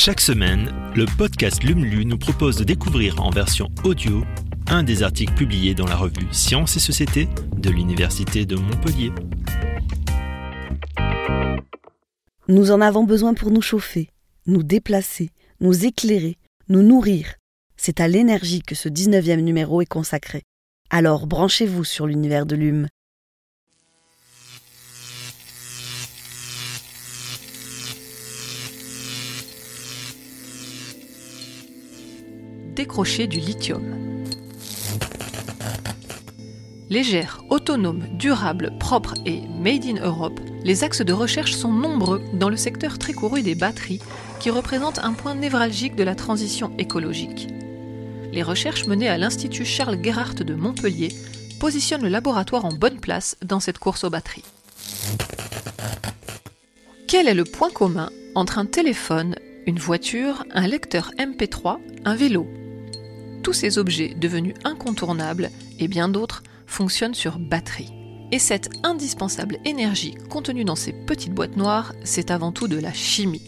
Chaque semaine, le podcast LUMLU nous propose de découvrir en version audio un des articles publiés dans la revue Sciences et Société de l'Université de Montpellier. Nous en avons besoin pour nous chauffer, nous déplacer, nous éclairer, nous nourrir. C'est à l'énergie que ce 19e numéro est consacré. Alors branchez-vous sur l'univers de l'UM. Décrocher du lithium. Légère, autonome, durable, propre et made in Europe, les axes de recherche sont nombreux dans le secteur très couru des batteries, qui représente un point névralgique de la transition écologique. Les recherches menées à l'Institut Charles Gerhardt de Montpellier positionnent le laboratoire en bonne place dans cette course aux batteries. Quel est le point commun entre un téléphone, une voiture, un lecteur MP3, un vélo? Tous ces objets devenus incontournables et bien d'autres fonctionnent sur batterie. Et cette indispensable énergie contenue dans ces petites boîtes noires, c'est avant tout de la chimie.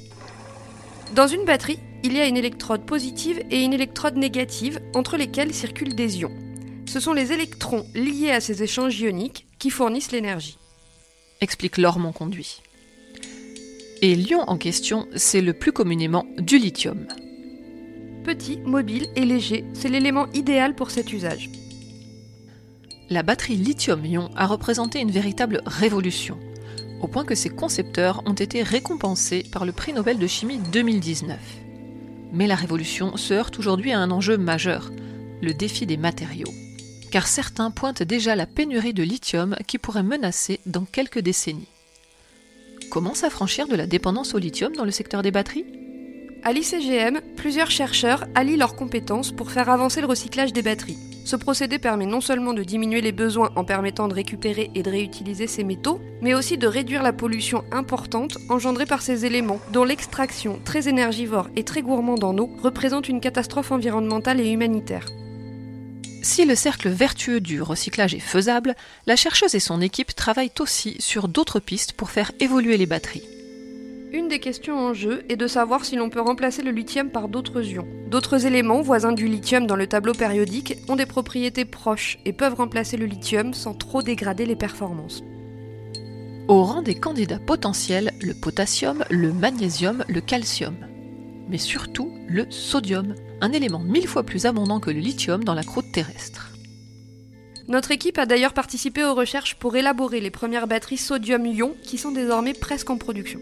Dans une batterie, il y a une électrode positive et une électrode négative entre lesquelles circulent des ions. Ce sont les électrons liés à ces échanges ioniques qui fournissent l'énergie. Explique Laure conduit. Et l'ion en question, c'est le plus communément du lithium. Petit, mobile et léger, c'est l'élément idéal pour cet usage. La batterie lithium-ion a représenté une véritable révolution, au point que ses concepteurs ont été récompensés par le prix Nobel de chimie 2019. Mais la révolution se heurte aujourd'hui à un enjeu majeur, le défi des matériaux. Car certains pointent déjà la pénurie de lithium qui pourrait menacer dans quelques décennies. Comment s'affranchir de la dépendance au lithium dans le secteur des batteries? À l'ICGM, plusieurs chercheurs allient leurs compétences pour faire avancer le recyclage des batteries. Ce procédé permet non seulement de diminuer les besoins en permettant de récupérer et de réutiliser ces métaux, mais aussi de réduire la pollution importante engendrée par ces éléments, dont l'extraction, très énergivore et très gourmande en eau, représente une catastrophe environnementale et humanitaire. Si le cercle vertueux du recyclage est faisable, la chercheuse et son équipe travaillent aussi sur d'autres pistes pour faire évoluer les batteries. Une des questions en jeu est de savoir si l'on peut remplacer le lithium par d'autres ions. D'autres éléments voisins du lithium dans le tableau périodique ont des propriétés proches et peuvent remplacer le lithium sans trop dégrader les performances. Au rang des candidats potentiels, le potassium, le magnésium, le calcium. Mais surtout le sodium, un élément mille fois plus abondant que le lithium dans la croûte terrestre. Notre équipe a d'ailleurs participé aux recherches pour élaborer les premières batteries sodium-ion qui sont désormais presque en production.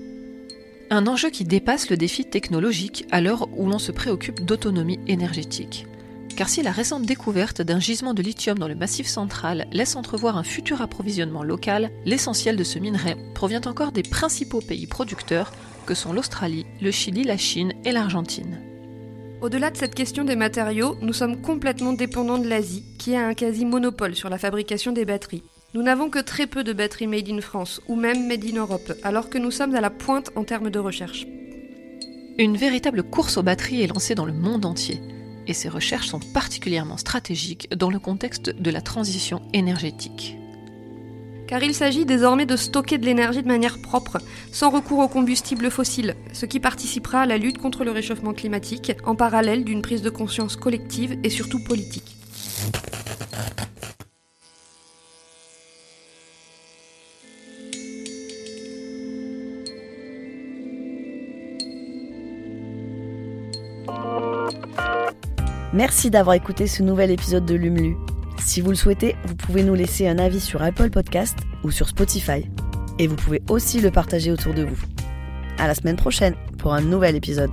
Un enjeu qui dépasse le défi technologique à l'heure où l'on se préoccupe d'autonomie énergétique. Car si la récente découverte d'un gisement de lithium dans le massif central laisse entrevoir un futur approvisionnement local, l'essentiel de ce minerai provient encore des principaux pays producteurs que sont l'Australie, le Chili, la Chine et l'Argentine. Au-delà de cette question des matériaux, nous sommes complètement dépendants de l'Asie, qui a un quasi-monopole sur la fabrication des batteries. Nous n'avons que très peu de batteries made in France ou même made in Europe, alors que nous sommes à la pointe en termes de recherche. Une véritable course aux batteries est lancée dans le monde entier, et ces recherches sont particulièrement stratégiques dans le contexte de la transition énergétique. Car il s'agit désormais de stocker de l'énergie de manière propre, sans recours aux combustibles fossiles, ce qui participera à la lutte contre le réchauffement climatique, en parallèle d'une prise de conscience collective et surtout politique. Merci d'avoir écouté ce nouvel épisode de Lumlu. Si vous le souhaitez, vous pouvez nous laisser un avis sur Apple Podcast ou sur Spotify. Et vous pouvez aussi le partager autour de vous. À la semaine prochaine pour un nouvel épisode.